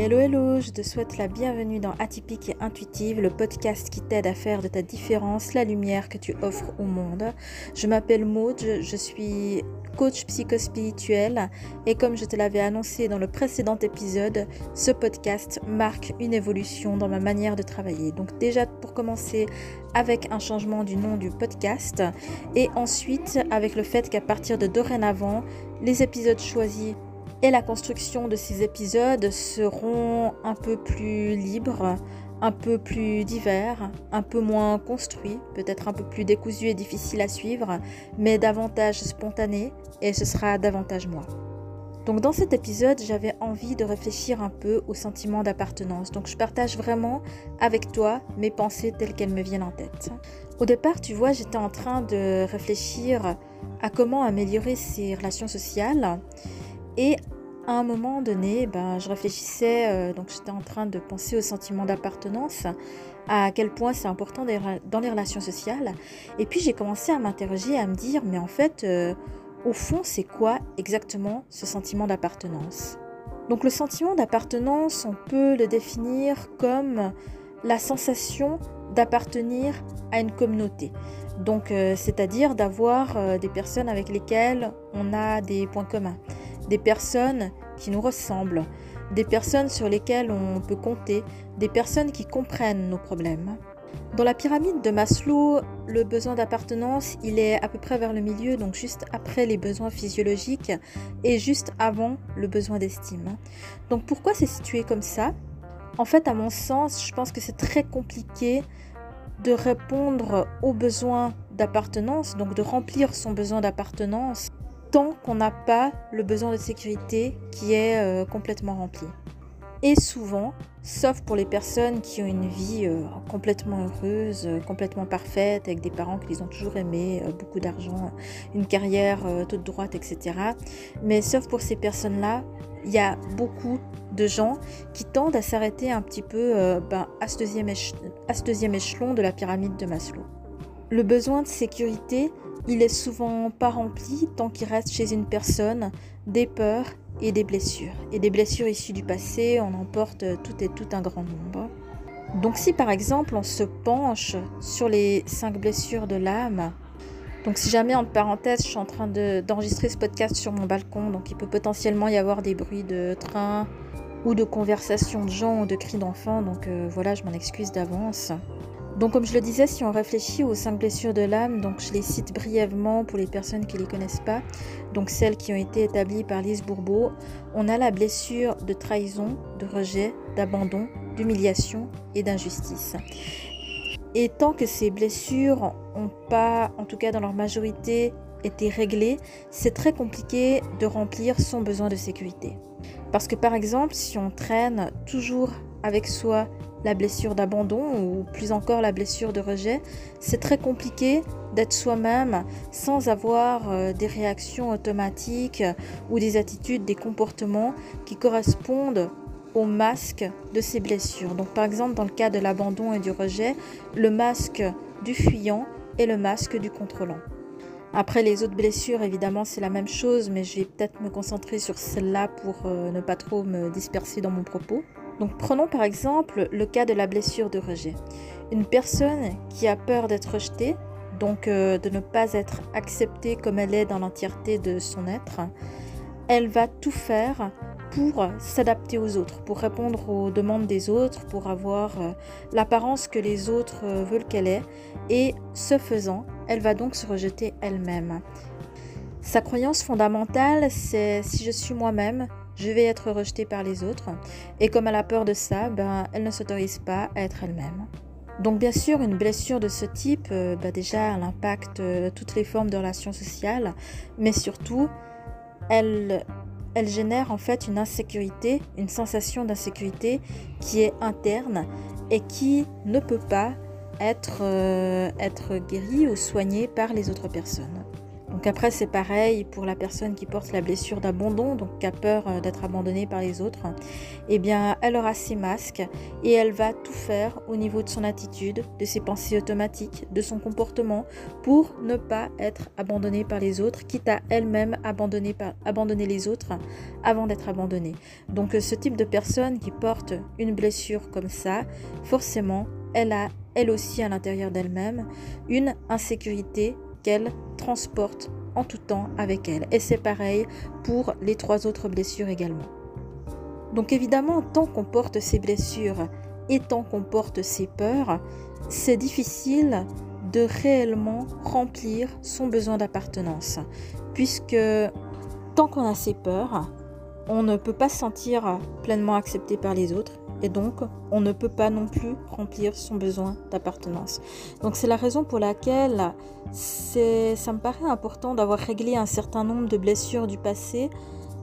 Hello hello, je te souhaite la bienvenue dans Atypique et Intuitive, le podcast qui t'aide à faire de ta différence la lumière que tu offres au monde. Je m'appelle Maud, je suis coach psychospirituel et comme je te l'avais annoncé dans le précédent épisode, ce podcast marque une évolution dans ma manière de travailler. Donc déjà pour commencer avec un changement du nom du podcast et ensuite avec le fait qu'à partir de dorénavant, les épisodes choisis et la construction de ces épisodes seront un peu plus libres, un peu plus divers, un peu moins construits, peut-être un peu plus décousus et difficiles à suivre, mais davantage spontanés et ce sera davantage moi. Donc dans cet épisode, j'avais envie de réfléchir un peu au sentiment d'appartenance. Donc je partage vraiment avec toi mes pensées telles qu'elles me viennent en tête. Au départ, tu vois, j'étais en train de réfléchir à comment améliorer ces relations sociales et à un moment donné, ben, je réfléchissais, euh, donc j'étais en train de penser au sentiment d'appartenance, à quel point c'est important dans les relations sociales. Et puis j'ai commencé à m'interroger, à me dire, mais en fait, euh, au fond, c'est quoi exactement ce sentiment d'appartenance? Donc le sentiment d'appartenance, on peut le définir comme la sensation d'appartenir à une communauté. Donc, euh, c'est-à-dire d'avoir des personnes avec lesquelles on a des points communs des personnes qui nous ressemblent, des personnes sur lesquelles on peut compter, des personnes qui comprennent nos problèmes. Dans la pyramide de Maslow, le besoin d'appartenance, il est à peu près vers le milieu, donc juste après les besoins physiologiques et juste avant le besoin d'estime. Donc pourquoi c'est situé comme ça? En fait, à mon sens, je pense que c'est très compliqué de répondre aux besoins d'appartenance, donc de remplir son besoin d'appartenance tant qu'on n'a pas le besoin de sécurité qui est euh, complètement rempli. Et souvent, sauf pour les personnes qui ont une vie euh, complètement heureuse, euh, complètement parfaite, avec des parents qui les ont toujours aimés, beaucoup d'argent, une carrière toute droite, etc. Mais sauf pour ces personnes-là, il y a beaucoup de gens qui tendent à s'arrêter un petit peu ben, à, à ce deuxième échelon de la pyramide de Maslow. Le besoin de sécurité, il est souvent pas rempli tant qu'il reste chez une personne des peurs et des blessures. Et des blessures issues du passé, on en porte tout et tout un grand nombre. Donc si par exemple on se penche sur les cinq blessures de l'âme, donc si jamais entre parenthèses je suis en train d'enregistrer ce podcast sur mon balcon, donc il peut potentiellement y avoir des bruits de train ou de conversations de gens ou de cris d'enfants, donc euh, voilà je m'en excuse d'avance. Donc comme je le disais, si on réfléchit aux cinq blessures de l'âme, donc je les cite brièvement pour les personnes qui ne les connaissent pas, donc celles qui ont été établies par Lise Bourbeau, on a la blessure de trahison, de rejet, d'abandon, d'humiliation et d'injustice. Et tant que ces blessures n'ont pas, en tout cas dans leur majorité, été réglées, c'est très compliqué de remplir son besoin de sécurité. Parce que par exemple, si on traîne toujours avec soi la blessure d'abandon ou plus encore la blessure de rejet, c'est très compliqué d'être soi-même sans avoir euh, des réactions automatiques ou des attitudes, des comportements qui correspondent au masque de ces blessures. Donc par exemple dans le cas de l'abandon et du rejet, le masque du fuyant et le masque du contrôlant. Après les autres blessures, évidemment, c'est la même chose, mais je vais peut-être me concentrer sur celle-là pour euh, ne pas trop me disperser dans mon propos. Donc prenons par exemple le cas de la blessure de rejet. Une personne qui a peur d'être rejetée, donc euh, de ne pas être acceptée comme elle est dans l'entièreté de son être, elle va tout faire pour s'adapter aux autres, pour répondre aux demandes des autres, pour avoir euh, l'apparence que les autres euh, veulent qu'elle ait, et ce faisant, elle va donc se rejeter elle-même. Sa croyance fondamentale, c'est si je suis moi-même, je vais être rejetée par les autres. Et comme elle a peur de ça, ben, elle ne s'autorise pas à être elle-même. Donc bien sûr, une blessure de ce type, euh, ben, déjà, elle impacte euh, toutes les formes de relations sociales, mais surtout, elle, génère en fait une insécurité, une sensation d'insécurité qui est interne et qui ne peut pas être, euh, être guérie ou soignée par les autres personnes. Donc après, c'est pareil pour la personne qui porte la blessure d'abandon, donc qui a peur euh, d'être abandonnée par les autres. Eh bien, elle aura ses masques et elle va tout faire au niveau de son attitude, de ses pensées automatiques, de son comportement pour ne pas être abandonnée par les autres, quitte à elle-même abandonner, abandonner les autres avant d'être abandonnée. Donc ce type de personne qui porte une blessure comme ça, forcément, elle a elle aussi à l'intérieur d'elle-même une insécurité transporte en tout temps avec elle. Et c'est pareil pour les trois autres blessures également. Donc évidemment, tant qu'on porte ces blessures et tant qu'on porte ces peurs, c'est difficile de réellement remplir son besoin d'appartenance. Puisque tant qu'on a ces peurs, on ne peut pas se sentir pleinement accepté par les autres et donc on ne peut pas non plus remplir son besoin d'appartenance. Donc c'est la raison pour laquelle ça me paraît important d'avoir réglé un certain nombre de blessures du passé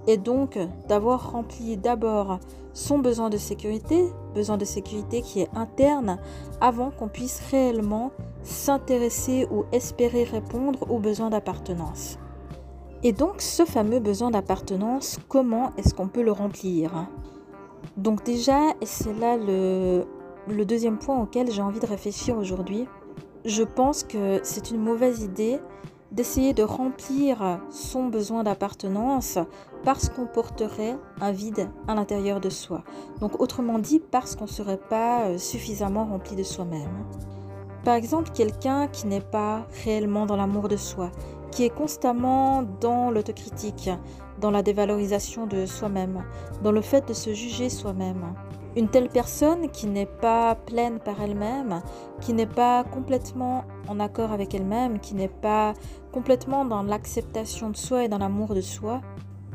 et donc d'avoir rempli d'abord son besoin de sécurité, besoin de sécurité qui est interne, avant qu'on puisse réellement s'intéresser ou espérer répondre aux besoins d'appartenance. Et donc ce fameux besoin d'appartenance, comment est-ce qu'on peut le remplir? Donc déjà, et c'est là le, deuxième point auquel j'ai envie de réfléchir aujourd'hui, je pense que c'est une mauvaise idée d'essayer de remplir son besoin d'appartenance parce qu'on porterait un vide à l'intérieur de soi. Donc autrement dit, parce qu'on ne serait pas euh, suffisamment rempli de soi-même. Par exemple, quelqu'un qui n'est pas réellement dans l'amour de soi, qui est constamment dans l'autocritique, dans la dévalorisation de soi-même, dans le fait de se juger soi-même. Une telle personne qui n'est pas pleine par elle-même, qui n'est pas complètement en accord avec elle-même, qui n'est pas complètement dans l'acceptation de soi et dans l'amour de soi,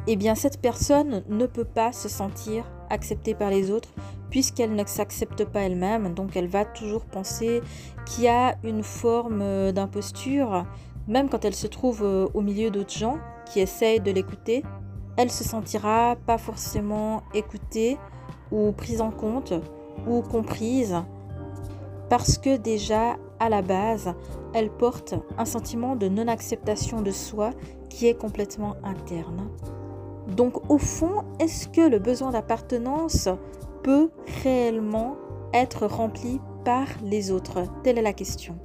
eh bien cette personne ne peut pas se sentir acceptée par les autres puisqu'elle ne s'accepte pas elle-même, donc elle va toujours penser qu'il y a une forme d'imposture, même quand elle se trouve euh, au milieu d'autres gens qui essayent de l'écouter, elle se sentira pas forcément écoutée ou prise en compte ou comprise. Parce que déjà à la base, elle porte un sentiment de non-acceptation de soi qui est complètement interne. Donc au fond, est-ce que le besoin d'appartenance peut réellement être rempli par les autres? Telle est la question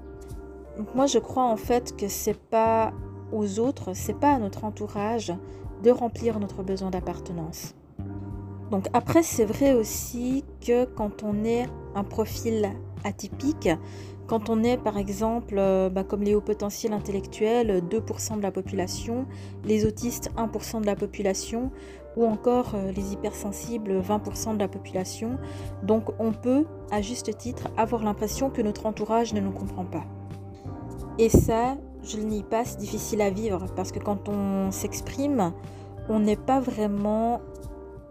moi, je crois en fait que c'est pas aux autres, c'est pas à notre entourage de remplir notre besoin d'appartenance. Donc après, c'est vrai aussi que quand on est un profil atypique, quand on est par exemple euh, bah, comme les hauts potentiels intellectuels, 2% de la population, les autistes 1% de la population, ou encore euh, les hypersensibles 20% de la population, donc on peut à juste titre avoir l'impression que notre entourage ne nous comprend pas. Et ça, je le nie pas, c'est difficile à vivre parce que quand on s'exprime, on n'est pas vraiment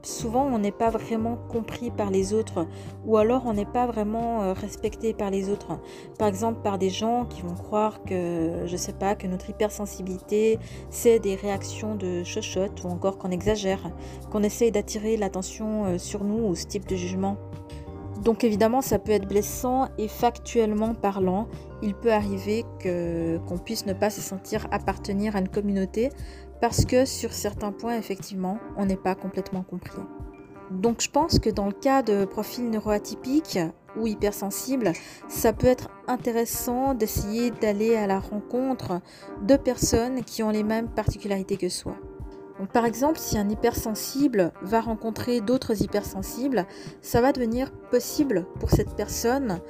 souvent on n'est pas vraiment compris par les autres ou alors on n'est pas vraiment euh, respecté par les autres. Par exemple par des gens qui vont croire que je sais pas que notre hypersensibilité c'est des réactions de chochotte ou encore qu'on exagère, qu'on essaye d'attirer l'attention euh, sur nous ou ce type de jugement. Donc évidemment, ça peut être blessant et factuellement parlant, il peut arriver qu'on puisse ne pas se sentir appartenir à une communauté parce que sur certains points, effectivement, on n'est pas complètement compris. Donc je pense que dans le cas de profils neuroatypiques ou hypersensibles, ça peut être intéressant d'essayer d'aller à la rencontre de personnes qui ont les mêmes particularités que soi par exemple, si un hypersensible va rencontrer d'autres hypersensibles, ça va devenir possible pour cette personne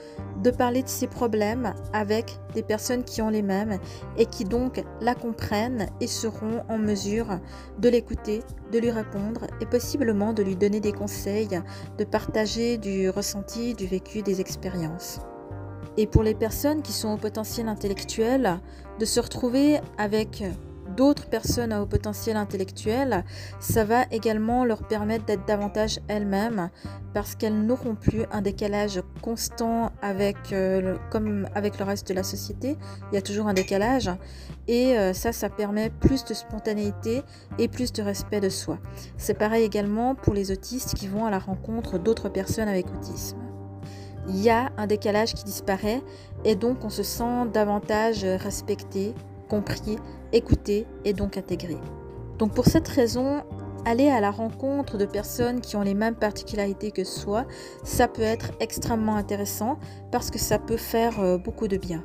de parler de ses problèmes avec des personnes qui ont les mêmes et qui donc la comprennent et seront en mesure de l'écouter, de lui répondre et possiblement de lui donner des conseils, de partager du ressenti, du vécu, des expériences. Et pour les personnes qui sont au potentiel intellectuel, de se retrouver avec d'autres personnes à haut potentiel intellectuel, ça va également leur permettre d'être davantage elles-mêmes parce qu'elles n'auront plus un décalage constant avec, euh, comme avec le reste de la société. Il y a toujours un décalage et euh, ça, ça permet plus de spontanéité et plus de respect de soi. C'est pareil également pour les autistes qui vont à la rencontre d'autres personnes avec autisme. Il y a un décalage qui disparaît et donc on se sent davantage respecté, compris, écouté et donc intégré. Donc pour cette raison, aller à la rencontre de personnes qui ont les mêmes particularités que soi, ça peut être extrêmement intéressant parce que ça peut faire euh, beaucoup de bien.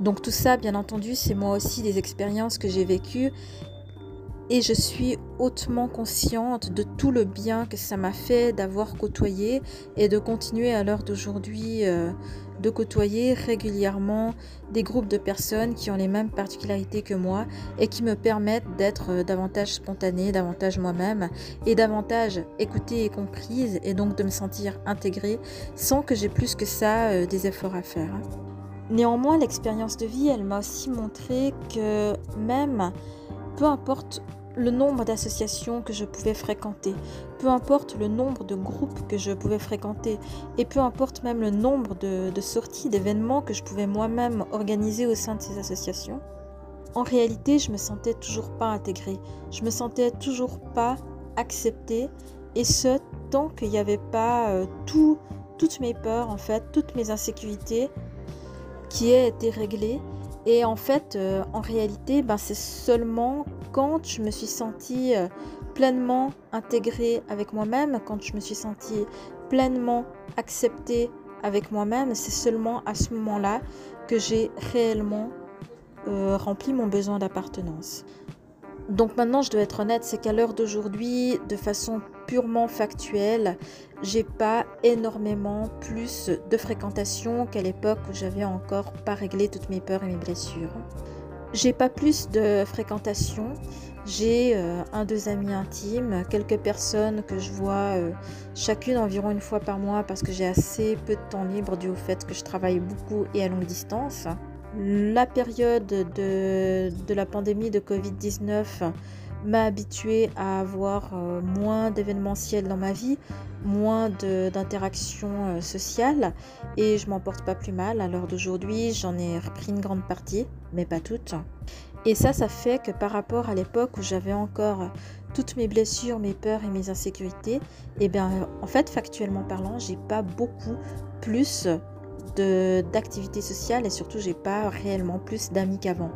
Donc tout ça, bien entendu, c'est moi aussi des expériences que j'ai vécues et je suis hautement consciente de tout le bien que ça m'a fait d'avoir côtoyé et de continuer à l'heure d'aujourd'hui euh, de côtoyer régulièrement des groupes de personnes qui ont les mêmes particularités que moi et qui me permettent d'être euh, davantage spontanée, davantage moi-même et davantage écoutée et comprise et donc de me sentir intégrée sans que j'ai plus que ça euh, des efforts à faire. Néanmoins, l'expérience de vie, elle m'a aussi montré que même peu importe le nombre d'associations que je pouvais fréquenter, peu importe le nombre de groupes que je pouvais fréquenter, et peu importe même le nombre de, sorties, d'événements que je pouvais moi-même organiser au sein de ces associations, en réalité, je me sentais toujours pas intégrée, je me sentais toujours pas acceptée, et ce, tant qu'il n'y avait pas euh, tout, toutes mes peurs, en fait, toutes mes insécurités qui aient été réglées. Et en fait, euh, en réalité, ben, c'est seulement quand je me suis sentie euh, pleinement intégrée avec moi-même, quand je me suis sentie pleinement acceptée avec moi-même, c'est seulement à ce moment-là que j'ai réellement euh, rempli mon besoin d'appartenance. Donc maintenant, je dois être honnête, c'est qu'à l'heure d'aujourd'hui, de façon purement factuelle, j'ai pas énormément plus de fréquentation qu'à l'époque où j'avais encore pas réglé toutes mes peurs et mes blessures. J'ai pas plus de fréquentation. J'ai euh, un, deux amis intimes, quelques personnes que je vois euh, chacune environ une fois par mois parce que j'ai assez peu de temps libre dû au fait que je travaille beaucoup et à longue distance. La période de, la pandémie de Covid-19 m'a habituée à avoir euh, moins d'événementiel dans ma vie, moins d'interactions euh, sociales et je m'en porte pas plus mal. À l'heure d'aujourd'hui, j'en ai repris une grande partie, mais pas toutes. Et ça, ça fait que par rapport à l'époque où j'avais encore toutes mes blessures, mes peurs et mes insécurités, eh bien, en fait, factuellement parlant, j'ai pas beaucoup plus d'activités sociales et surtout, j'ai pas réellement plus d'amis qu'avant.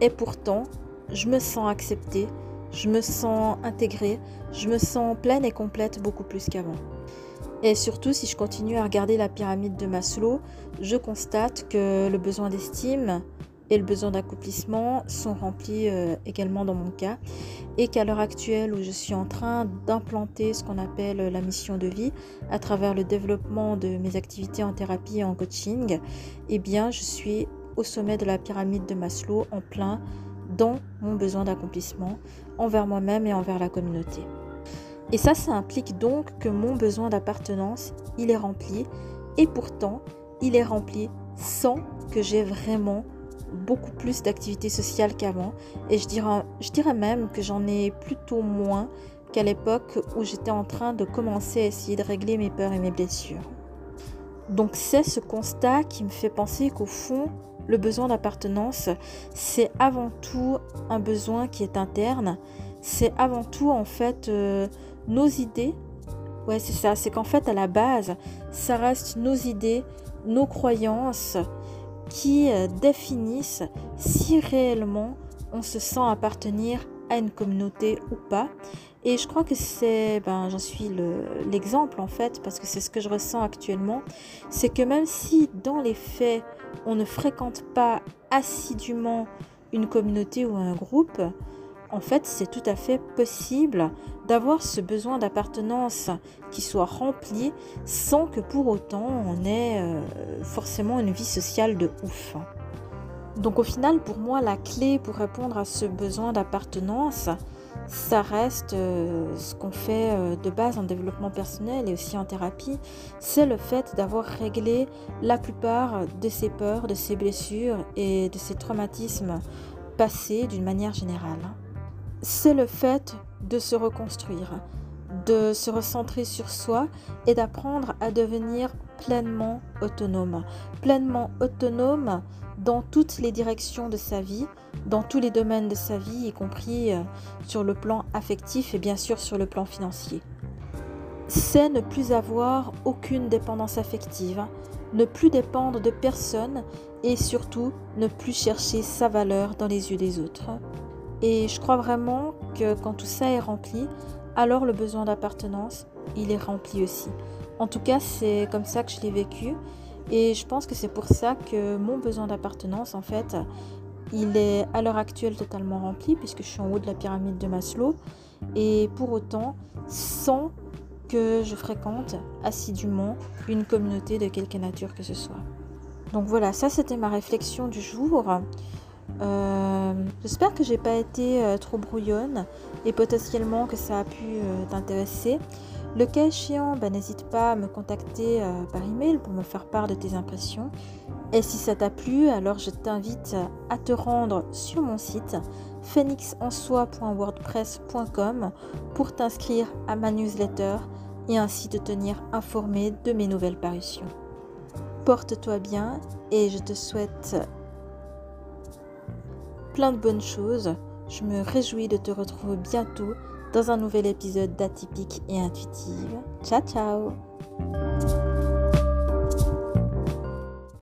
Et pourtant, je me sens acceptée, je me sens intégrée, je me sens pleine et complète beaucoup plus qu'avant. Et surtout, si je continue à regarder la pyramide de Maslow, je constate que le besoin d'estime et le besoin d'accomplissement sont remplis euh, également dans mon cas et qu'à l'heure actuelle où je suis en train d'implanter ce qu'on appelle la mission de vie à travers le développement de mes activités en thérapie et en coaching, eh bien je suis au sommet de la pyramide de Maslow en plein dans mon besoin d'accomplissement envers moi-même et envers la communauté. Et ça, ça implique donc que mon besoin d'appartenance, il est rempli, et pourtant, il est rempli sans que j'ai vraiment beaucoup plus d'activités sociales qu'avant, et je dirais, même que j'en ai plutôt moins qu'à l'époque où j'étais en train de commencer à essayer de régler mes peurs et mes blessures. Donc c'est ce constat qui me fait penser qu'au fond, le besoin d'appartenance, c'est avant tout un besoin qui est interne. C'est avant tout en fait euh, nos idées. Ouais, c'est ça. C'est qu'en fait, à la base, ça reste nos idées, nos croyances qui euh, définissent si réellement on se sent appartenir à une communauté ou pas. Et je crois que c'est, ben, j'en suis l'exemple en fait, parce que c'est ce que je ressens actuellement. C'est que même si dans les faits, on ne fréquente pas assidûment une communauté ou un groupe, en fait, c'est tout à fait possible d'avoir ce besoin d'appartenance qui soit rempli sans que pour autant on ait euh, forcément une vie sociale de ouf. Donc au final, pour moi, la clé pour répondre à ce besoin d'appartenance, ça reste euh, ce qu'on fait euh, de base en développement personnel et aussi en thérapie, c'est le fait d'avoir réglé la plupart de ses peurs, de ses blessures et de ses traumatismes passés d'une manière générale. C'est le fait de se reconstruire, de se recentrer sur soi et d'apprendre à devenir pleinement autonome. Pleinement autonome dans toutes les directions de sa vie, dans tous les domaines de sa vie, y compris euh, sur le plan affectif et bien sûr sur le plan financier. C'est ne plus avoir aucune dépendance affective, ne plus dépendre de personne et surtout ne plus chercher sa valeur dans les yeux des autres. Et je crois vraiment que quand tout ça est rempli, alors le besoin d'appartenance, il est rempli aussi. En tout cas, c'est comme ça que je l'ai vécu. Et je pense que c'est pour ça que mon besoin d'appartenance, en fait, il est à l'heure actuelle totalement rempli, puisque je suis en haut de la pyramide de Maslow. Et pour autant, sans que je fréquente assidûment une communauté de quelque nature que ce soit. Donc voilà, ça c'était ma réflexion du jour. Euh, j'espère que j'ai pas été euh, trop brouillonne et potentiellement que ça a pu euh, t'intéresser. Le cas échéant, bah, n'hésite pas à me contacter par email pour me faire part de tes impressions. Et si ça t'a plu, alors je t'invite à te rendre sur mon site phoenixensoi.wordpress.com pour t'inscrire à ma newsletter et ainsi te tenir informé de mes nouvelles parutions. Porte-toi bien et je te souhaite plein de bonnes choses. Je me réjouis de te retrouver bientôt dans un nouvel épisode d'Atypique et Intuitive. Ciao ciao